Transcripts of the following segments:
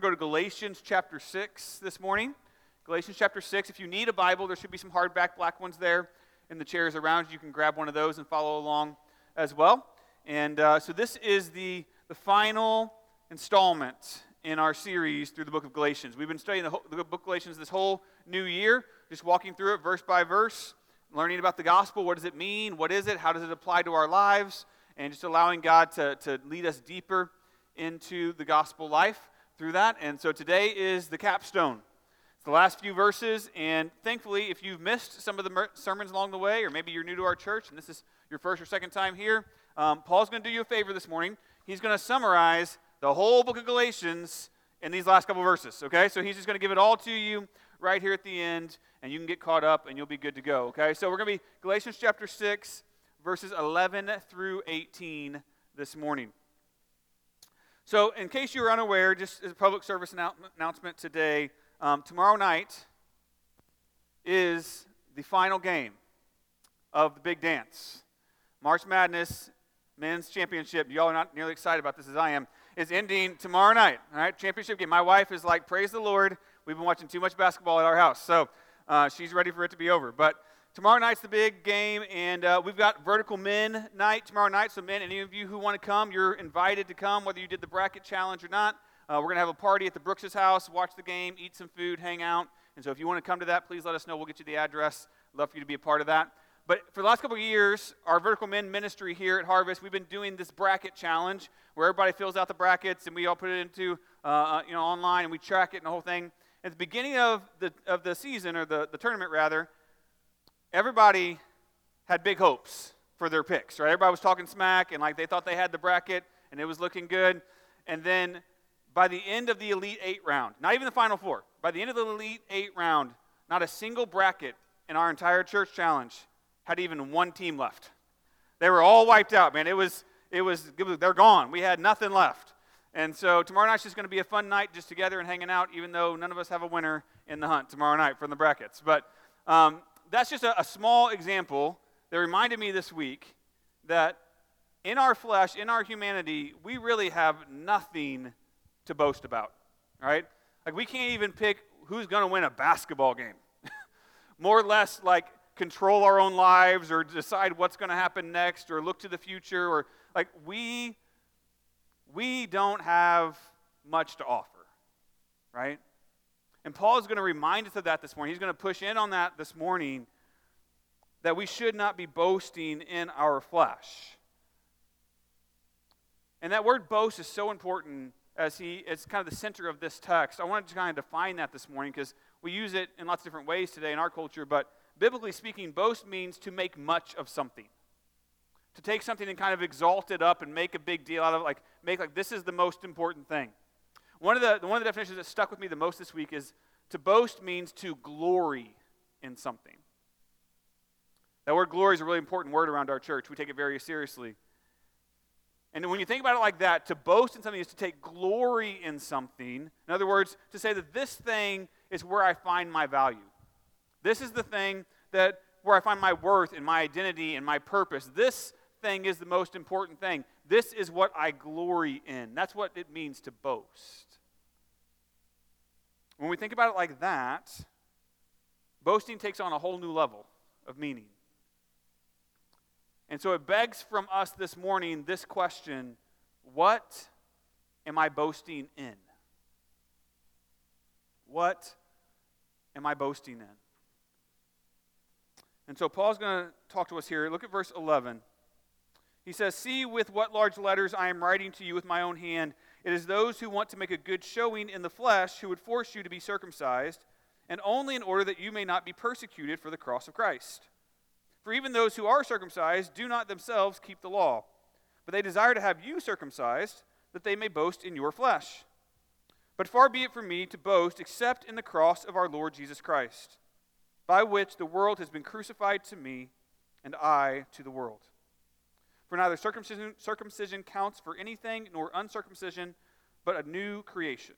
going to go to Galatians chapter 6 this morning. Galatians chapter 6. If you need a Bible, there should be some hardback black ones there in the chairs around you. You can grab one of those and follow along as well. And uh, so this is the, the final installment in our series through the book of Galatians. We've been studying the, whole, the book of Galatians this whole new year, just walking through it verse by verse, learning about the gospel. What does it mean? What is it? How does it apply to our lives? And just allowing God to, to lead us deeper into the gospel life through that. And so today is the capstone. It's the last few verses. And thankfully, if you've missed some of the mer- sermons along the way, or maybe you're new to our church and this is your first or second time here, um, Paul's going to do you a favor this morning. He's going to summarize the whole book of Galatians in these last couple verses. Okay? So he's just going to give it all to you right here at the end, and you can get caught up and you'll be good to go. Okay? So we're going to be Galatians chapter 6, verses 11 through 18 this morning. So, in case you were unaware, just as a public service announcement today, um, tomorrow night is the final game of the big dance. March Madness Men's Championship. Y'all are not nearly excited about this as I am. Is ending tomorrow night. All right, championship game. My wife is like, praise the Lord. We've been watching too much basketball at our house, so uh, she's ready for it to be over. But tomorrow night's the big game, and uh, we've got vertical men night tomorrow night. So, men, any of you who want to come, you're invited to come, whether you did the bracket challenge or not. Uh, we're going to have a party at the Brooks' house, watch the game, eat some food, hang out. And so, if you want to come to that, please let us know. We'll get you the address. Love for you to be a part of that. But for the last couple of years, our vertical men ministry here at Harvest, we've been doing this bracket challenge where everybody fills out the brackets and we all put it into uh, uh you know online and we track it and the whole thing. At the beginning of the of the season or the, the tournament rather, everybody had big hopes for their picks, right? Everybody was talking smack and like they thought they had the bracket and it was looking good. And then by the end of the Elite Eight round, not even the Final Four, by the end of the Elite Eight round, not a single bracket in our entire church challenge had even one team left. They were all wiped out, man. It was, it was, it was they're gone. We had nothing left. And so tomorrow night's just going to be a fun night just together and hanging out, even though none of us have a winner in the hunt tomorrow night from the brackets. But um, that's just a, a small example that reminded me this week that in our flesh, in our humanity, we really have nothing to boast about, right? Like we can't even pick who's going to win a basketball game. More or less, like control our own lives or decide what's going to happen next or look to the future or like we we don't have much to offer, right? And Paul is going to remind us of that this morning. He's going to push in on that this morning that we should not be boasting in our flesh. And that word boast is so important as he it's kind of the center of this text. I wanted to kind of define that this morning because we use it in lots of different ways today in our culture, but biblically speaking, boast means to make much of something. To take something and kind of exalt it up and make a big deal out of it, like make like this is the most important thing. One of the one of the definitions that stuck with me the most this week is to boast means to glory in something. That word glory is a really important word around our church. We take it very seriously. And when you think about it like that, to boast in something is to take glory in something. In other words, to say that this thing is where I find my value. This is the thing that where I find my worth and my identity and my purpose. This thing is the most important thing. This is what I glory in. That's what it means to boast. When we think about it like that, boasting takes on a whole new level of meaning. And so it begs from us this morning this question What am I boasting in? What am I boasting in? And so Paul's going to talk to us here. Look at verse 11. He says, See with what large letters I am writing to you with my own hand. It is those who want to make a good showing in the flesh who would force you to be circumcised, and only in order that you may not be persecuted for the cross of Christ. For even those who are circumcised do not themselves keep the law, but they desire to have you circumcised, that they may boast in your flesh. But far be it from me to boast except in the cross of our Lord Jesus Christ by which the world has been crucified to me, and I to the world. For neither circumcision, circumcision counts for anything, nor uncircumcision, but a new creation.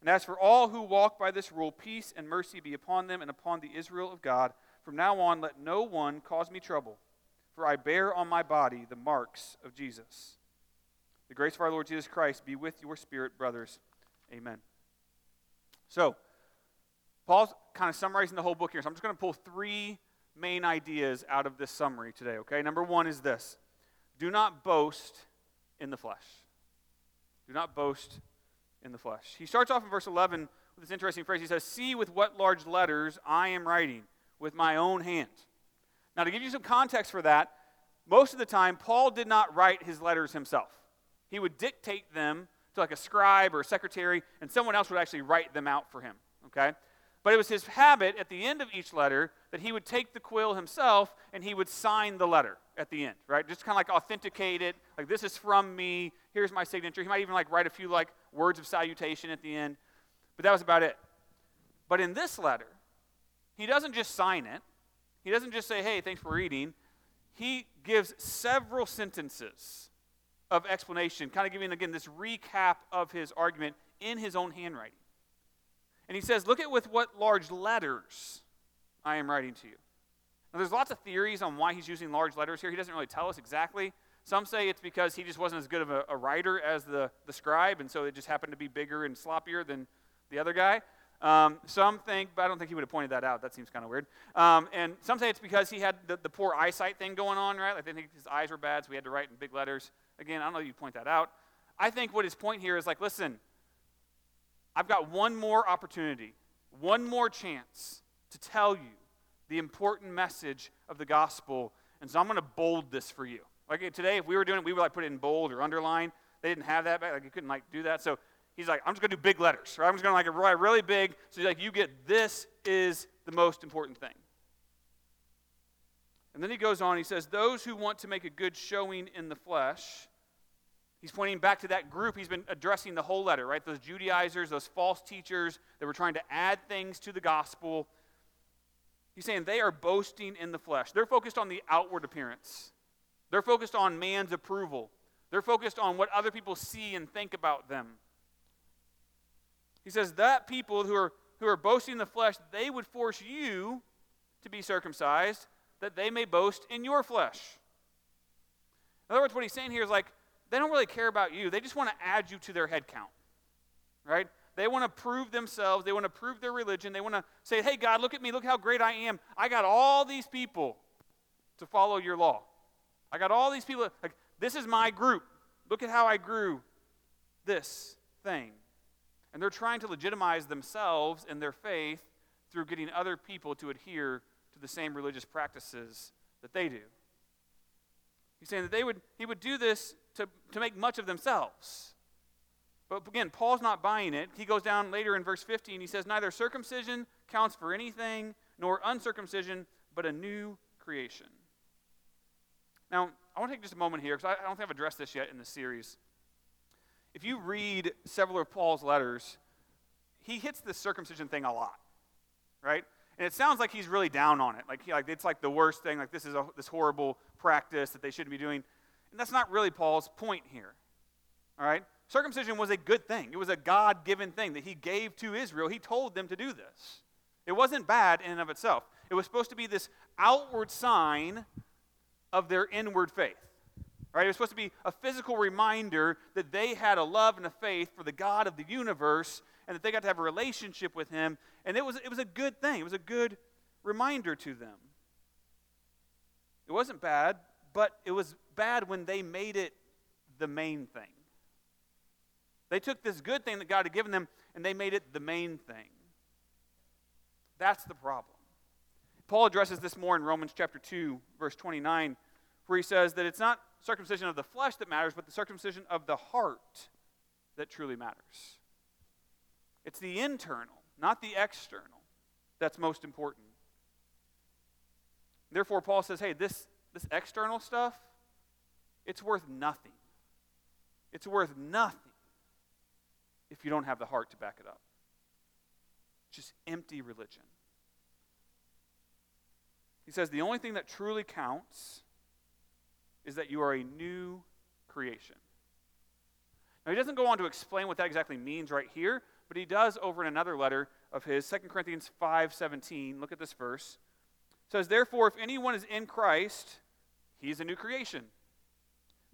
And as for all who walk by this rule, peace and mercy be upon them and upon the Israel of God. From now on, let no one cause me trouble, for I bear on my body the marks of Jesus. The grace of our Lord Jesus Christ be with your spirit, brothers. Amen. So, Paul's kind of summarizing the whole book here. So I'm just going to pull three main ideas out of this summary today, okay? Number one is this do not boast in the flesh. Do not boast in the flesh. He starts off in verse 11 with this interesting phrase. He says, See with what large letters I am writing with my own hand. Now, to give you some context for that, most of the time, Paul did not write his letters himself. He would dictate them to like a scribe or a secretary, and someone else would actually write them out for him, okay? But it was his habit at the end of each letter that he would take the quill himself and he would sign the letter at the end, right? Just kind of like authenticate it, like this is from me, here's my signature. He might even like write a few like words of salutation at the end. But that was about it. But in this letter, he doesn't just sign it. He doesn't just say, "Hey, thanks for reading." He gives several sentences of explanation, kind of giving again this recap of his argument in his own handwriting. And he says, Look at with what large letters I am writing to you. Now, there's lots of theories on why he's using large letters here. He doesn't really tell us exactly. Some say it's because he just wasn't as good of a, a writer as the, the scribe, and so it just happened to be bigger and sloppier than the other guy. Um, some think, but I don't think he would have pointed that out. That seems kind of weird. Um, and some say it's because he had the, the poor eyesight thing going on, right? Like they think his eyes were bad, so he had to write in big letters. Again, I don't know if you point that out. I think what his point here is like, listen, I've got one more opportunity, one more chance to tell you the important message of the gospel. And so I'm going to bold this for you. Like today, if we were doing it, we would like put it in bold or underline. They didn't have that back. Like you couldn't like do that. So he's like, I'm just going to do big letters. Right? I'm just going to like write really big. So like you get this is the most important thing. And then he goes on. He says, those who want to make a good showing in the flesh He's pointing back to that group. He's been addressing the whole letter, right? Those Judaizers, those false teachers that were trying to add things to the gospel. He's saying they are boasting in the flesh. They're focused on the outward appearance, they're focused on man's approval, they're focused on what other people see and think about them. He says that people who are, who are boasting in the flesh, they would force you to be circumcised that they may boast in your flesh. In other words, what he's saying here is like, they don't really care about you. They just want to add you to their head count, right? They want to prove themselves. They want to prove their religion. They want to say, hey, God, look at me. Look how great I am. I got all these people to follow your law. I got all these people. Like, this is my group. Look at how I grew this thing. And they're trying to legitimize themselves and their faith through getting other people to adhere to the same religious practices that they do. He's saying that they would, he would do this to, to make much of themselves. But again, Paul's not buying it. He goes down later in verse 15. He says, Neither circumcision counts for anything, nor uncircumcision, but a new creation. Now, I want to take just a moment here because I, don't think I've addressed this yet in the series. If you read several of Paul's letters, he hits the circumcision thing a lot, right? And it sounds like he's really down on it. Like, he, like it's like the worst thing. Like this is a, this horrible practice that they shouldn't be doing. And that's not really Paul's point here. All right? Circumcision was a good thing, it was a God given thing that he gave to Israel. He told them to do this. It wasn't bad in and of itself, it was supposed to be this outward sign of their inward faith. Right? It was supposed to be a physical reminder that they had a love and a faith for the God of the universe and that they got to have a relationship with him. And it was, it was a good thing. It was a good reminder to them. It wasn't bad, but it was bad when they made it the main thing. They took this good thing that God had given them and they made it the main thing. That's the problem. Paul addresses this more in Romans chapter 2, verse 29, where he says that it's not circumcision of the flesh that matters, but the circumcision of the heart that truly matters. It's the internal, not the external, that's most important. Therefore, Paul says, hey, this, this external stuff, it's worth nothing. It's worth nothing if you don't have the heart to back it up. Just empty religion. He says the only thing that truly counts is that you are a new creation. Now, he doesn't go on to explain what that exactly means right here, but he does over in another letter of his, 2 Corinthians 5:17. Look at this verse. Says, "Therefore, if anyone is in Christ, he is a new creation.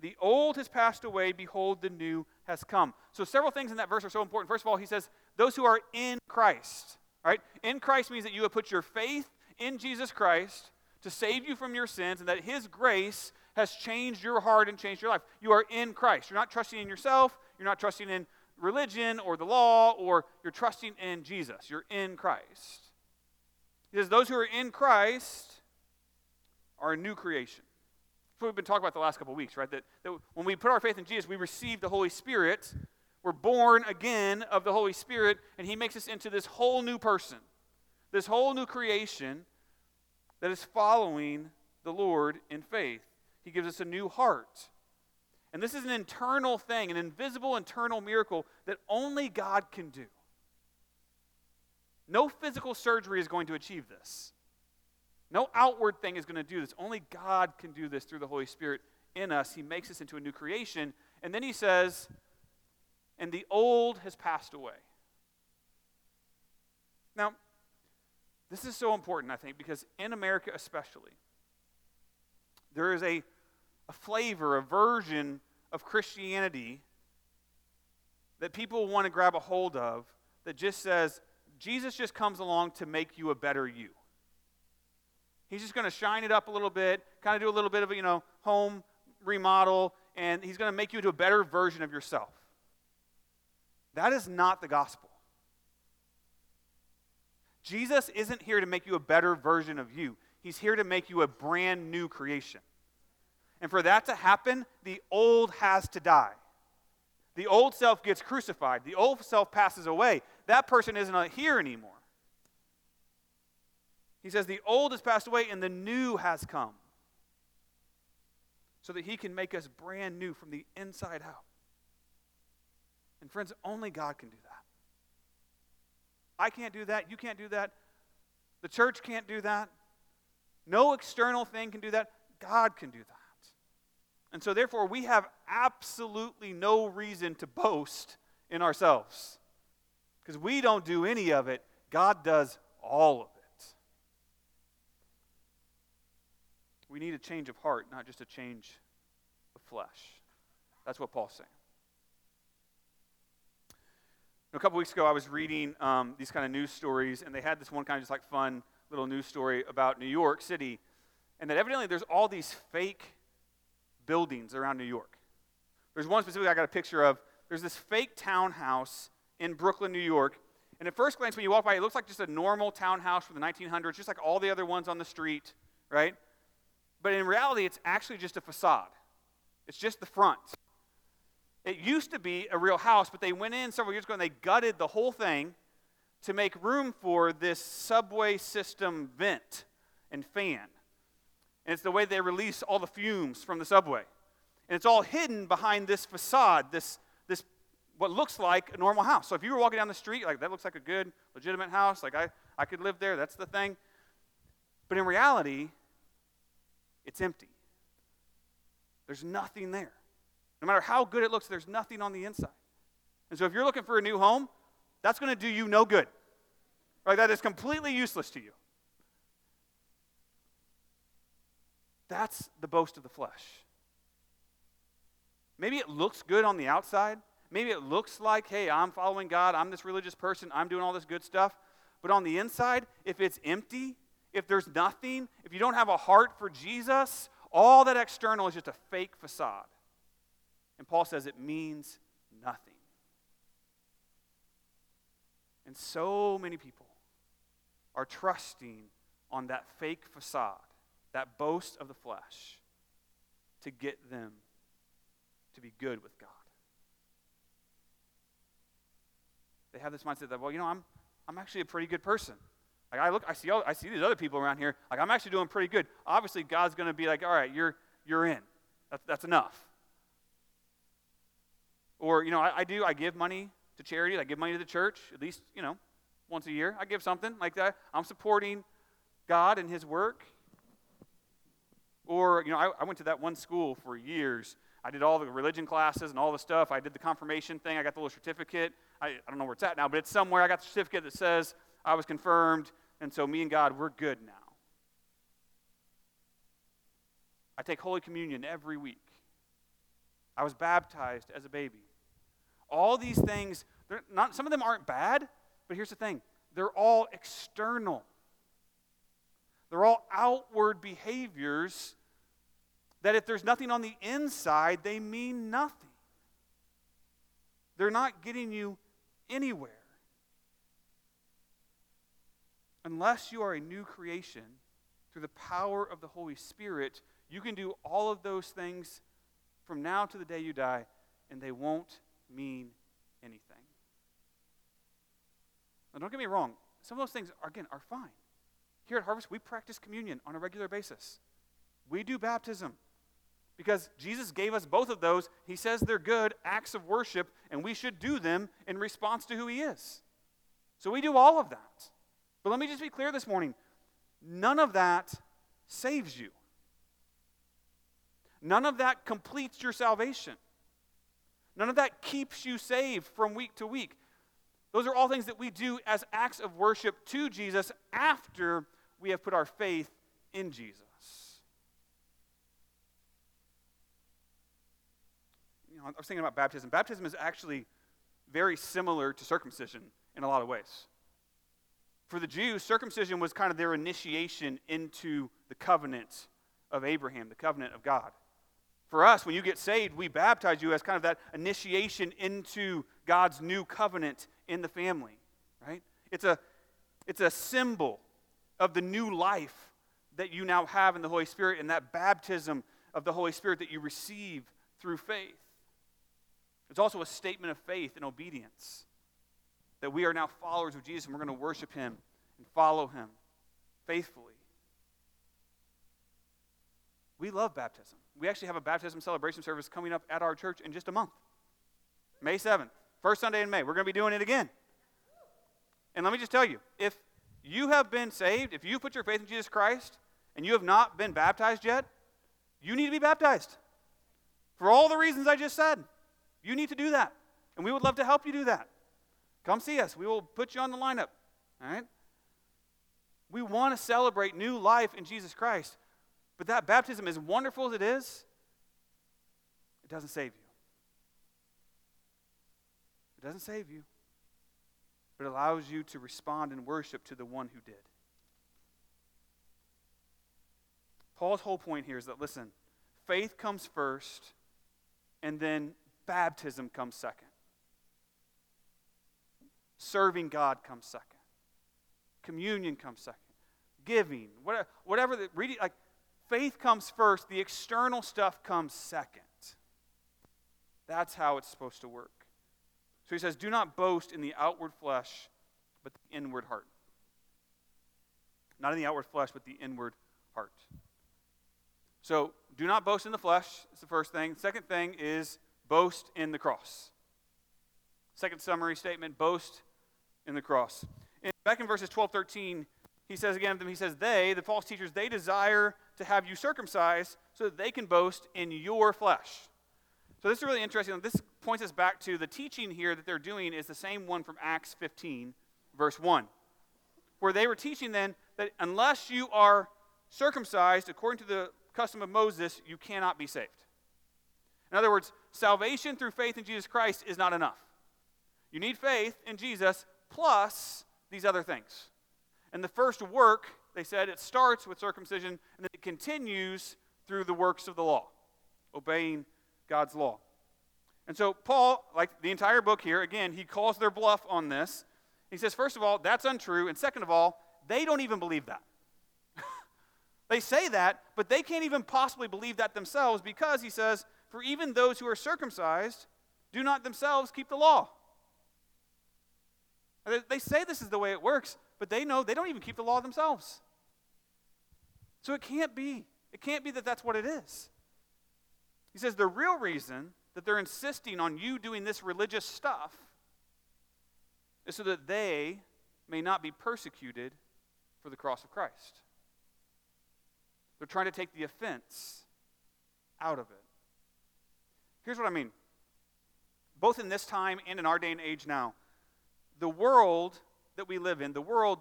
The old has passed away, behold, the new has come. So, several things in that verse are so important. First of all, he says, Those who are in Christ, right? In Christ means that you have put your faith in Jesus Christ to save you from your sins, and that his grace has changed your heart and changed your life. You are in Christ. You're not trusting in yourself, you're not trusting in religion or the law, or you're trusting in Jesus. You're in Christ. He says, Those who are in Christ are a new creation. What we've been talking about the last couple of weeks, right? That, that when we put our faith in Jesus, we receive the Holy Spirit. We're born again of the Holy Spirit, and He makes us into this whole new person, this whole new creation that is following the Lord in faith. He gives us a new heart. And this is an internal thing, an invisible internal miracle that only God can do. No physical surgery is going to achieve this. No outward thing is going to do this. Only God can do this through the Holy Spirit in us. He makes us into a new creation. And then he says, and the old has passed away. Now, this is so important, I think, because in America especially, there is a, a flavor, a version of Christianity that people want to grab a hold of that just says, Jesus just comes along to make you a better you. He's just going to shine it up a little bit, kind of do a little bit of a, you know, home remodel, and he's going to make you into a better version of yourself. That is not the gospel. Jesus isn't here to make you a better version of you. He's here to make you a brand new creation. And for that to happen, the old has to die. The old self gets crucified. The old self passes away. That person isn't here anymore. He says, The old has passed away and the new has come. So that he can make us brand new from the inside out. And friends, only God can do that. I can't do that. You can't do that. The church can't do that. No external thing can do that. God can do that. And so, therefore, we have absolutely no reason to boast in ourselves because we don't do any of it. God does all of it. We need a change of heart, not just a change of flesh. That's what Paul's saying. A couple weeks ago, I was reading um, these kind of news stories, and they had this one kind of just like fun little news story about New York City, and that evidently there's all these fake buildings around New York. There's one specifically I got a picture of. There's this fake townhouse in Brooklyn, New York, and at first glance, when you walk by, it looks like just a normal townhouse from the 1900s, just like all the other ones on the street, right? But in reality, it's actually just a facade, it's just the front. It used to be a real house, but they went in several years ago and they gutted the whole thing to make room for this subway system vent and fan. And it's the way they release all the fumes from the subway. And it's all hidden behind this facade, this, this what looks like a normal house. So if you were walking down the street, like that looks like a good, legitimate house, like I, I could live there, that's the thing. But in reality, it's empty. There's nothing there. No matter how good it looks, there's nothing on the inside. And so if you're looking for a new home, that's going to do you no good. Right? That is completely useless to you. That's the boast of the flesh. Maybe it looks good on the outside. Maybe it looks like, hey, I'm following God, I'm this religious person, I'm doing all this good stuff. But on the inside, if it's empty, if there's nothing, if you don't have a heart for Jesus, all that external is just a fake facade. And Paul says it means nothing. And so many people are trusting on that fake facade, that boast of the flesh, to get them to be good with God. They have this mindset that, well, you know, I'm, I'm actually a pretty good person. Like I look, I see, all, I see these other people around here. Like I'm actually doing pretty good. Obviously, God's going to be like, all right, you're you're in. That's that's enough. Or you know, I, I do. I give money to charity. I give money to the church at least you know once a year. I give something like that. I'm supporting God and His work. Or you know, I, I went to that one school for years. I did all the religion classes and all the stuff. I did the confirmation thing. I got the little certificate. I, I don't know where it's at now, but it's somewhere. I got the certificate that says I was confirmed, and so me and God, we're good now. I take Holy Communion every week. I was baptized as a baby. All these things, not, some of them aren't bad, but here's the thing they're all external. They're all outward behaviors that if there's nothing on the inside, they mean nothing. They're not getting you anywhere. Unless you are a new creation through the power of the Holy Spirit, you can do all of those things from now to the day you die, and they won't mean anything. Now, don't get me wrong. Some of those things, are, again, are fine. Here at Harvest, we practice communion on a regular basis. We do baptism because Jesus gave us both of those. He says they're good acts of worship, and we should do them in response to who He is. So we do all of that. But let me just be clear this morning none of that saves you, none of that completes your salvation, none of that keeps you saved from week to week. Those are all things that we do as acts of worship to Jesus after we have put our faith in Jesus. You know, I was thinking about baptism. Baptism is actually very similar to circumcision in a lot of ways. For the Jews, circumcision was kind of their initiation into the covenant of Abraham, the covenant of God. For us, when you get saved, we baptize you as kind of that initiation into God's new covenant in the family, right? It's a, it's a symbol of the new life that you now have in the Holy Spirit and that baptism of the Holy Spirit that you receive through faith. It's also a statement of faith and obedience that we are now followers of Jesus and we're going to worship him and follow him faithfully. We love baptism. We actually have a baptism celebration service coming up at our church in just a month. May 7th. First Sunday in May. We're going to be doing it again. And let me just tell you if you have been saved, if you put your faith in Jesus Christ and you have not been baptized yet, you need to be baptized. For all the reasons I just said, you need to do that. And we would love to help you do that. Come see us. We will put you on the lineup. All right? We want to celebrate new life in Jesus Christ. But that baptism, as wonderful as it is, it doesn't save you. It doesn't save you, but it allows you to respond in worship to the one who did. Paul's whole point here is that, listen, faith comes first, and then baptism comes second. Serving God comes second. Communion comes second. Giving, whatever, whatever the, reading, like, faith comes first, the external stuff comes second. That's how it's supposed to work. So he says, Do not boast in the outward flesh, but the inward heart. Not in the outward flesh, but the inward heart. So do not boast in the flesh, is the first thing. Second thing is boast in the cross. Second summary statement boast in the cross. In, back in verses 12, 13, he says again of them, he says, They, the false teachers, they desire to have you circumcised so that they can boast in your flesh. So this is really interesting. This points us back to the teaching here that they're doing is the same one from Acts 15, verse 1, where they were teaching then that unless you are circumcised according to the custom of Moses, you cannot be saved. In other words, salvation through faith in Jesus Christ is not enough. You need faith in Jesus plus these other things. And the first work, they said, it starts with circumcision and then it continues through the works of the law, obeying God's law. And so, Paul, like the entire book here, again, he calls their bluff on this. He says, first of all, that's untrue. And second of all, they don't even believe that. they say that, but they can't even possibly believe that themselves because, he says, for even those who are circumcised do not themselves keep the law. They say this is the way it works, but they know they don't even keep the law themselves. So it can't be. It can't be that that's what it is. He says the real reason that they're insisting on you doing this religious stuff is so that they may not be persecuted for the cross of Christ. They're trying to take the offense out of it. Here's what I mean both in this time and in our day and age now, the world that we live in, the world,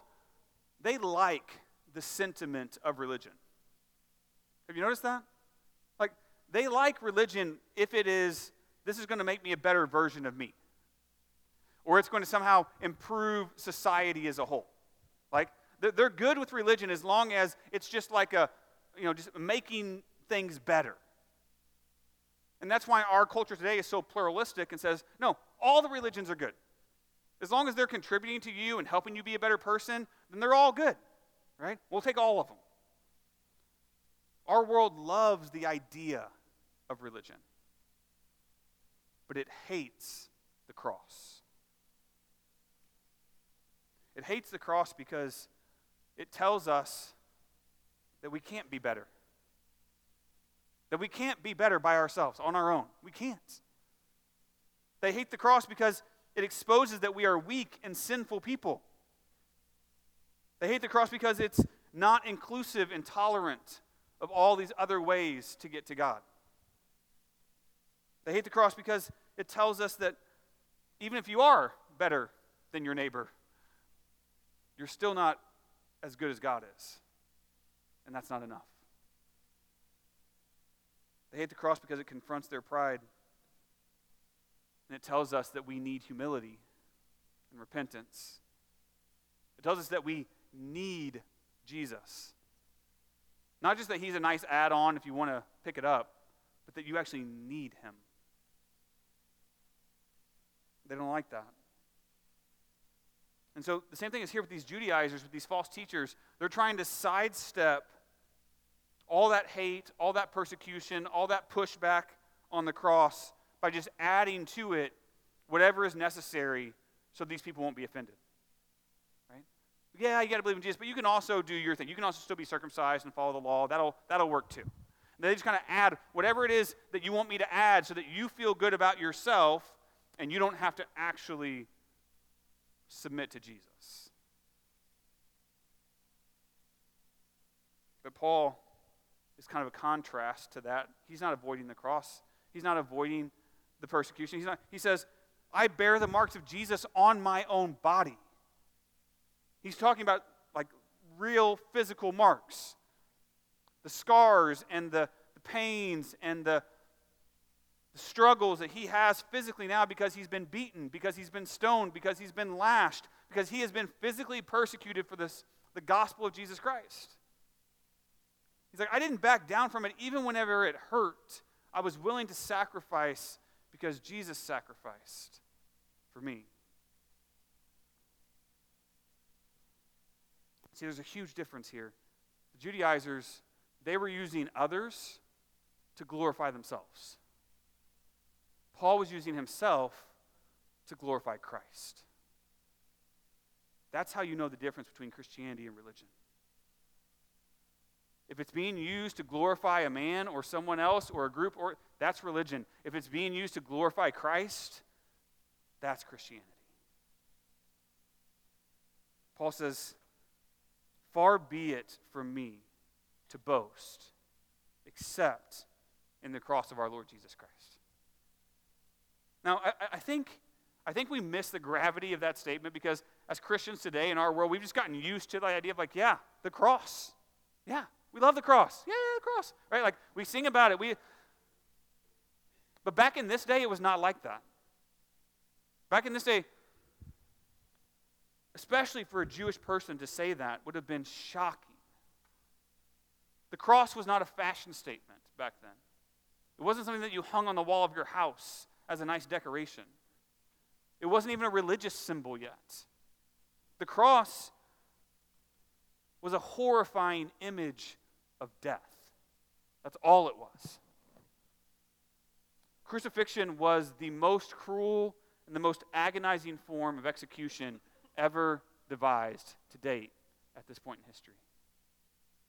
they like the sentiment of religion. Have you noticed that? Like, they like religion if it is, this is going to make me a better version of me. Or it's going to somehow improve society as a whole. Like, they're good with religion as long as it's just like a, you know, just making things better. And that's why our culture today is so pluralistic and says, no, all the religions are good. As long as they're contributing to you and helping you be a better person, then they're all good, right? We'll take all of them. Our world loves the idea of religion, but it hates the cross. It hates the cross because it tells us that we can't be better. That we can't be better by ourselves, on our own. We can't. They hate the cross because it exposes that we are weak and sinful people. They hate the cross because it's not inclusive and tolerant of all these other ways to get to God. They hate the cross because it tells us that even if you are better than your neighbor, you're still not as good as God is. And that's not enough. They hate the cross because it confronts their pride. And it tells us that we need humility and repentance. It tells us that we need Jesus. Not just that he's a nice add on if you want to pick it up, but that you actually need him. They don't like that. And so the same thing is here with these Judaizers, with these false teachers. They're trying to sidestep all that hate, all that persecution, all that pushback on the cross by just adding to it whatever is necessary so these people won't be offended. Right? Yeah, you got to believe in Jesus, but you can also do your thing. You can also still be circumcised and follow the law. That'll, that'll work too. And they just kind of add whatever it is that you want me to add so that you feel good about yourself and you don't have to actually submit to Jesus. But Paul is kind of a contrast to that. He's not avoiding the cross, he's not avoiding the persecution. He's not, he says, I bear the marks of Jesus on my own body. He's talking about like real physical marks the scars and the, the pains and the, the struggles that he has physically now because he's been beaten, because he's been stoned, because he's been lashed, because he has been physically persecuted for this, the gospel of Jesus Christ. He's like, I didn't back down from it even whenever it hurt. I was willing to sacrifice because Jesus sacrificed for me. See, there's a huge difference here. The Judaizers, they were using others to glorify themselves. Paul was using himself to glorify Christ. That's how you know the difference between Christianity and religion. If it's being used to glorify a man or someone else or a group, or that's religion. If it's being used to glorify Christ, that's Christianity. Paul says, Far be it from me to boast except in the cross of our Lord Jesus Christ. Now, I, I, think, I think we miss the gravity of that statement because as Christians today in our world, we've just gotten used to the idea of like, yeah, the cross. Yeah, we love the cross. Yeah, the cross. Right? Like we sing about it. We But back in this day it was not like that. Back in this day especially for a Jewish person to say that would have been shocking. The cross was not a fashion statement back then. It wasn't something that you hung on the wall of your house as a nice decoration. It wasn't even a religious symbol yet. The cross was a horrifying image of death. That's all it was. Crucifixion was the most cruel and the most agonizing form of execution ever devised to date at this point in history.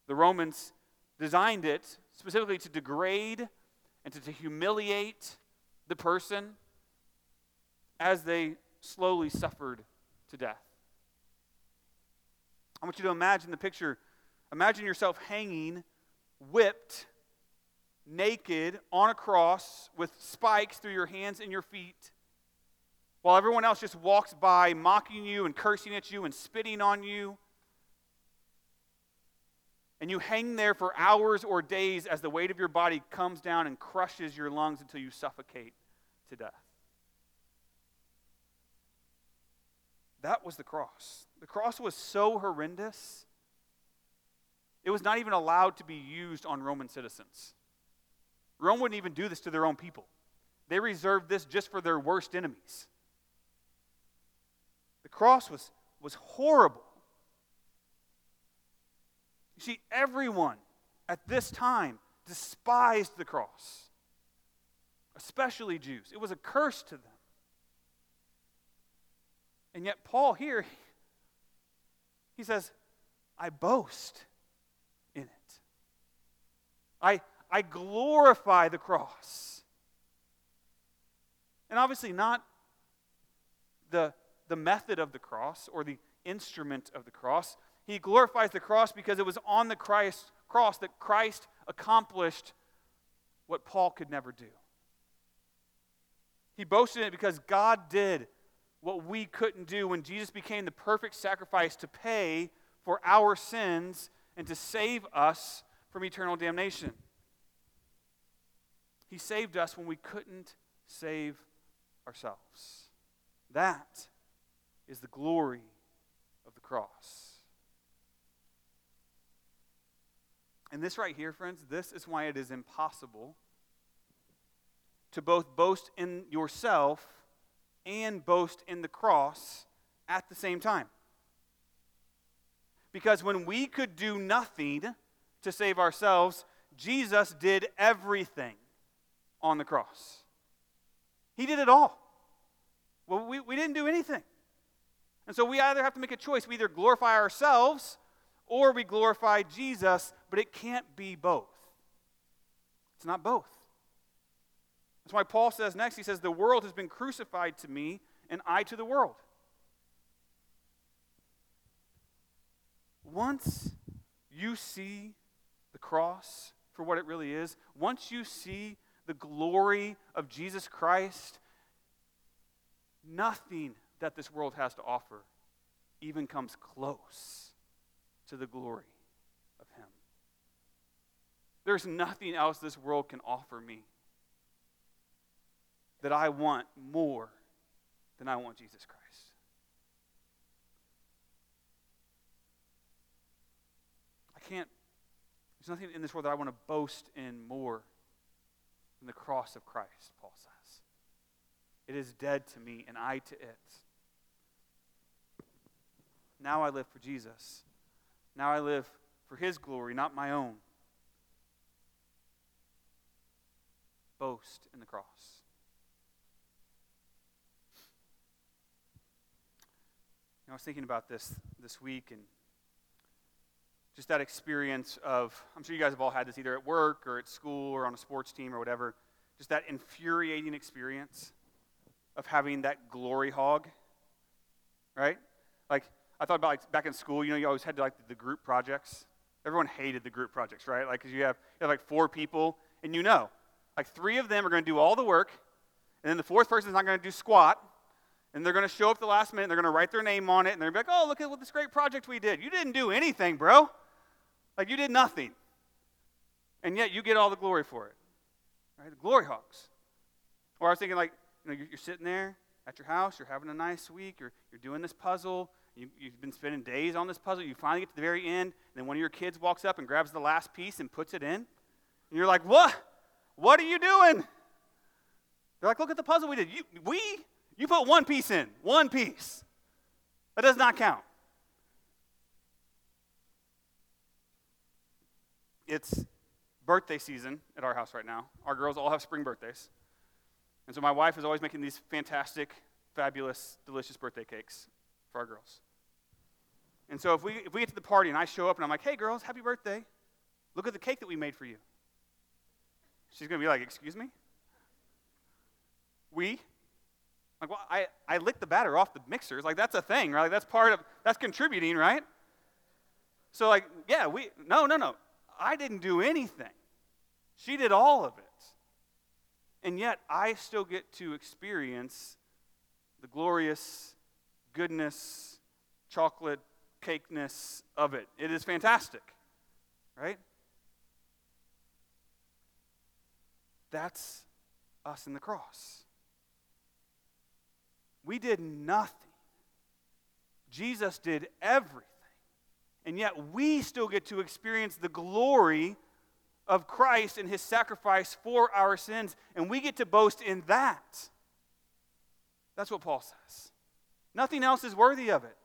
The Romans designed it specifically to degrade and to, to humiliate the person as they slowly suffered to death. I want you to imagine the picture. Imagine yourself hanging, whipped, naked on a cross with spikes through your hands and your feet, while everyone else just walks by, mocking you and cursing at you and spitting on you. and you hang there for hours or days as the weight of your body comes down and crushes your lungs until you suffocate to death. That was the cross. The cross was so horrendous, it was not even allowed to be used on Roman citizens. Rome wouldn't even do this to their own people, they reserved this just for their worst enemies. The cross was, was horrible. You see, everyone at this time despised the cross, especially Jews. It was a curse to them. And yet, Paul here, he says, I boast. I, I glorify the cross. And obviously, not the, the method of the cross or the instrument of the cross, he glorifies the cross because it was on the Christ, cross that Christ accomplished what Paul could never do. He boasted in it because God did what we couldn't do when Jesus became the perfect sacrifice to pay for our sins and to save us from eternal damnation. He saved us when we couldn't save ourselves. That is the glory of the cross. And this right here, friends, this is why it is impossible to both boast in yourself and boast in the cross at the same time. Because when we could do nothing to save ourselves, Jesus did everything on the cross. He did it all. Well, we, we didn't do anything. And so we either have to make a choice. We either glorify ourselves or we glorify Jesus, but it can't be both. It's not both. That's why Paul says next, he says, The world has been crucified to me, and I to the world. Once you see the cross for what it really is, once you see the glory of Jesus Christ, nothing that this world has to offer even comes close to the glory of Him. There's nothing else this world can offer me that I want more than I want Jesus Christ. I can't, there's nothing in this world that I want to boast in more than the cross of Christ, Paul says. It is dead to me, and I to it. Now I live for Jesus. Now I live for his glory, not my own. Boast in the cross. You know, I was thinking about this this week and just that experience of, I'm sure you guys have all had this either at work or at school or on a sports team or whatever, just that infuriating experience of having that glory hog, right? Like, I thought about like back in school, you know, you always had to, like the group projects. Everyone hated the group projects, right? Like, because you have, you have like four people, and you know, like three of them are going to do all the work, and then the fourth person is not going to do squat, and they're going to show up the last minute, and they're going to write their name on it, and they're going to be like, oh, look at what this great project we did. You didn't do anything, bro. Like, you did nothing. And yet, you get all the glory for it. Right? The glory hawks. Or I was thinking, like, you know, you're, you're sitting there at your house, you're having a nice week, you're, you're doing this puzzle, you, have been spending days on this puzzle. You finally get to the very end, and then one of your kids walks up and grabs the last piece and puts it in. And you're like, what? What are you doing? They're like, look at the puzzle we did. You, we? You put one piece in, one piece. That does not count. It's birthday season at our house right now. Our girls all have spring birthdays. And so my wife is always making these fantastic, fabulous, delicious birthday cakes for our girls. And so if we, if we get to the party and I show up and I'm like, hey, girls, happy birthday. Look at the cake that we made for you. She's going to be like, excuse me? We? Like, well, I, I licked the batter off the mixers. Like, that's a thing, right? Like, that's part of, that's contributing, right? So, like, yeah, we, no, no, no. I didn't do anything. She did all of it. And yet, I still get to experience the glorious goodness, chocolate cakeness of it. It is fantastic. right? That's us in the cross. We did nothing. Jesus did everything. And yet we still get to experience the glory of Christ and his sacrifice for our sins. And we get to boast in that. That's what Paul says. Nothing else is worthy of it,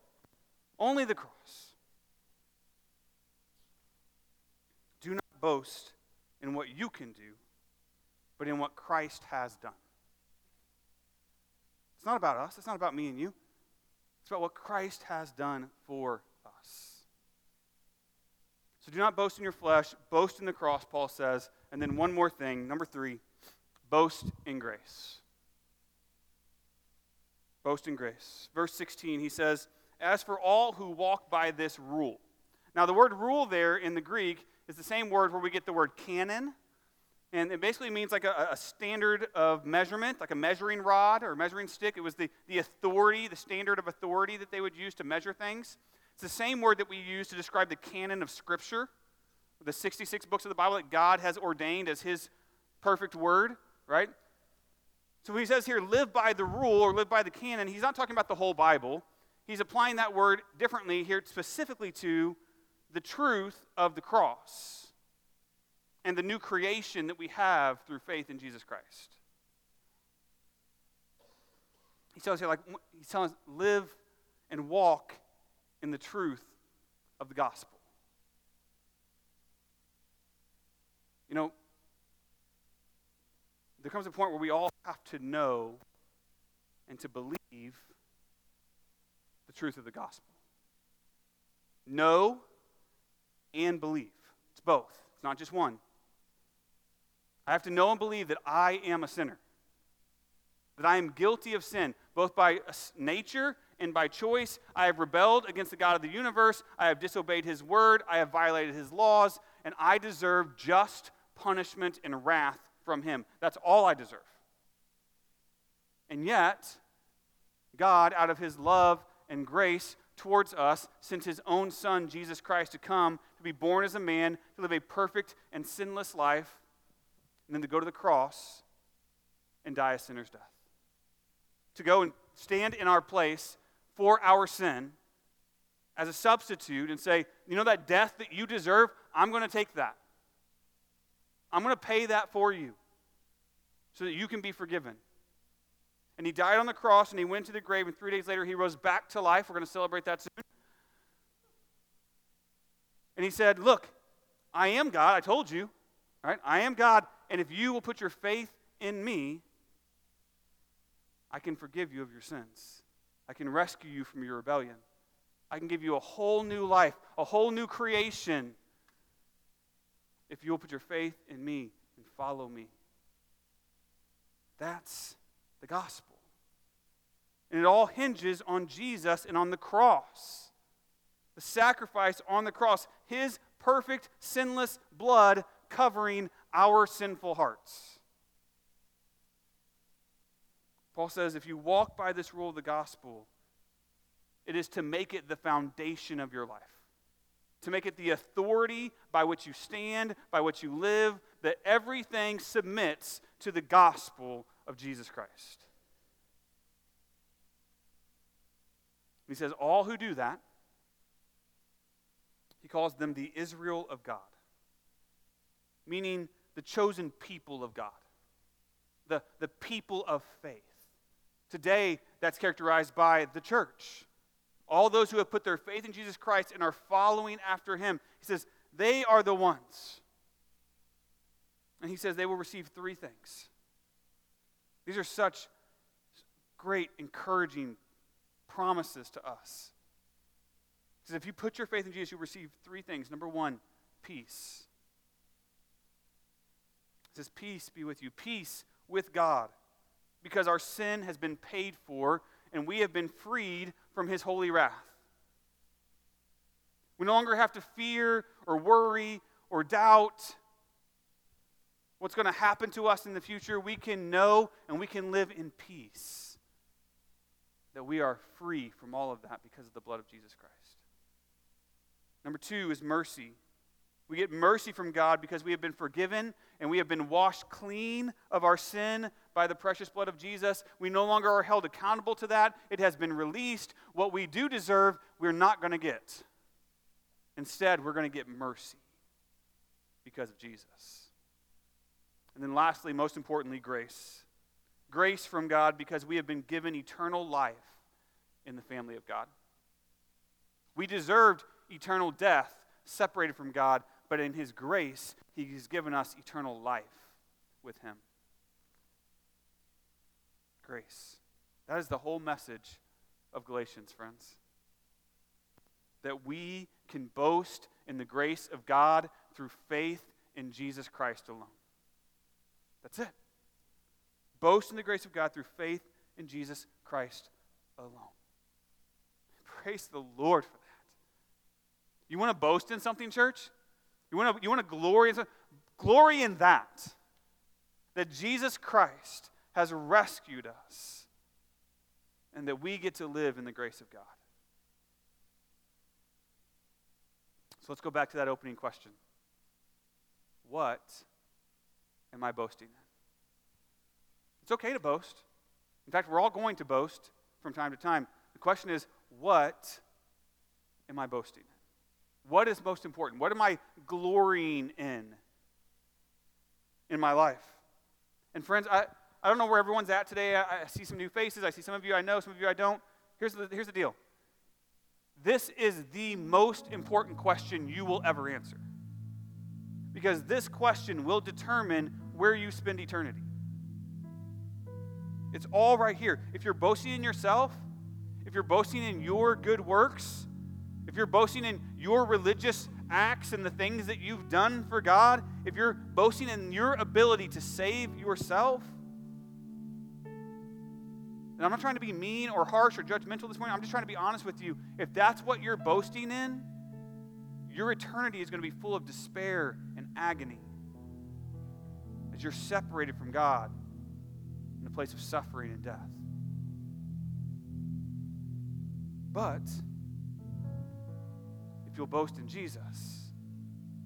only the cross. Do not boast in what you can do, but in what Christ has done. It's not about us, it's not about me and you. It's about what Christ has done for. So do not boast in your flesh, boast in the cross, Paul says. And then one more thing, number three, boast in grace. Boast in grace. Verse 16, he says, As for all who walk by this rule. Now, the word rule there in the Greek is the same word where we get the word canon. And it basically means like a, a, standard of measurement, like a measuring rod or measuring stick. It was the, the authority, the standard of authority that they would use to measure things. It's the same word that we use to describe the canon of Scripture, the 66 books of the Bible that God has ordained as His perfect word, right? So he says here, live by the rule or live by the canon, he's not talking about the whole Bible. He's applying that word differently here, specifically to the truth of the cross and the new creation that we have through faith in Jesus Christ. He tells here, like, he's telling us, live and walk in the truth of the gospel. You know, there comes a point where we all have to know and to believe the truth of the gospel. Know and believe. It's both, it's not just one. I have to know and believe that I am a sinner, that I am guilty of sin, both by nature and by choice. I have rebelled against the God of the universe. I have disobeyed his word. I have violated his laws, and I deserve just punishment and wrath from him. That's all I deserve. And yet, God, out of his love and grace towards us, sent his own son, Jesus Christ, to come, to be born as a man, to live a perfect and sinless life, and then to go to the cross and die a sinner's death. To go and stand in our place for our sin as a substitute and say, you know, that death that you deserve, I'm going to take that. I'm going to pay that for you so that you can be forgiven. And he died on the cross and he went to the grave, and three days later he rose back to life. We're going to celebrate that soon. And he said, Look, I am God. I told you, right? I am God. And if you will put your faith in me, I can forgive you of your sins. I can rescue you from your rebellion. I can give you a whole new life, a whole new creation, if you will put your faith in me and follow me. That's the gospel. And it all hinges on Jesus and on the cross. The sacrifice on the cross, his perfect, sinless blood covering our sinful hearts. Paul says if you walk by this rule of the gospel, it is to make it the foundation of your life, to make it the authority by which you stand, by which you live, that everything submits to the gospel of Jesus Christ. He says, All who do that, he calls them the Israel of God, meaning the chosen people of God, the, the people of faith. Today, that's characterized by the church. All those who have put their faith in Jesus Christ and are following after him. He says, they are the ones. And he says they will receive three things. These are such great, encouraging promises to us. He says, if you put your faith in Jesus, you'll receive three things. Number one, peace. It says, Peace be with you. Peace with God. Because our sin has been paid for and we have been freed from his holy wrath. We no longer have to fear or worry or doubt what's going to happen to us in the future. We can know and we can live in peace that we are free from all of that because of the blood of Jesus Christ. Number two is mercy. We get mercy from God because we have been forgiven and we have been washed clean of our sin by the precious blood of Jesus. We no longer are held accountable to that. It has been released. What we do deserve, we're not going to get. Instead, we're going to get mercy because of Jesus. And then, lastly, most importantly, grace. Grace from God because we have been given eternal life in the family of God. We deserved eternal death separated from God, but in His grace, He has given us eternal life with Him. Grace. That is the whole message of Galatians, friends. That we can boast in the grace of God through faith in Jesus Christ alone. That's it. Boast in the grace of God through faith in Jesus Christ alone. Praise the Lord for that. You want to boast in something, church? You want to, you want to glory? Glory in that. That Jesus Christ has rescued us and that we get to live in the grace of God. So let's go back to that opening question. What am I boasting in? It's okay to boast. In fact, we're all going to boast from time to time. The question is, what am I boasting in? What is most important? What am I glorying in in my life? And friends, I, I don't know where everyone's at today. I, I see some new faces. I see some of you I know, some of you I don't. Here's the, here's the deal this is the most important question you will ever answer. Because this question will determine where you spend eternity. It's all right here. If you're boasting in yourself, if you're boasting in your good works, if you're boasting in your religious acts and the things that you've done for God, if you're boasting in your ability to save yourself, and I'm not trying to be mean or harsh or judgmental this morning. I'm just trying to be honest with you. If that's what you're boasting in, your eternity is going to be full of despair and agony as you're separated from God in a place of suffering and death. But you'll boast in Jesus,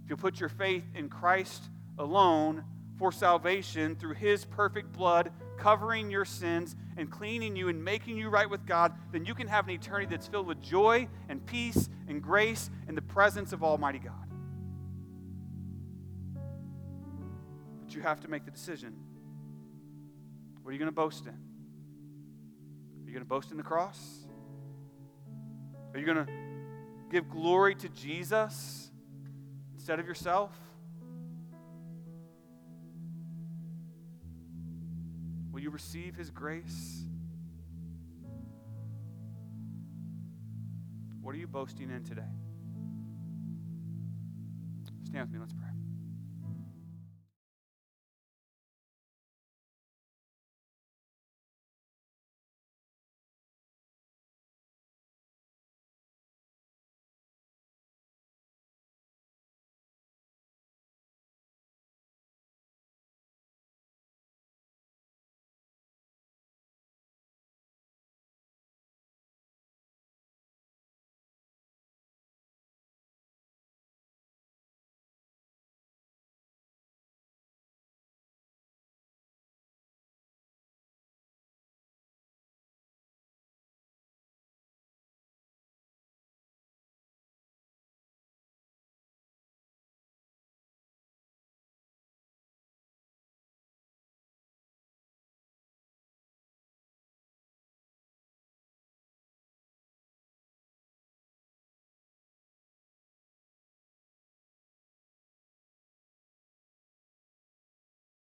if you'll put your faith in Christ alone for salvation through his perfect blood covering your sins and cleaning you and making you right with God, then you can have an eternity that's filled with joy and peace and grace in the presence of Almighty God. But you have to make the decision. What are you going to boast in? Are you going to boast in the cross? Are you going to give glory to Jesus instead of yourself? Will you receive his grace? What are you boasting in today? Stand with me, let's pray.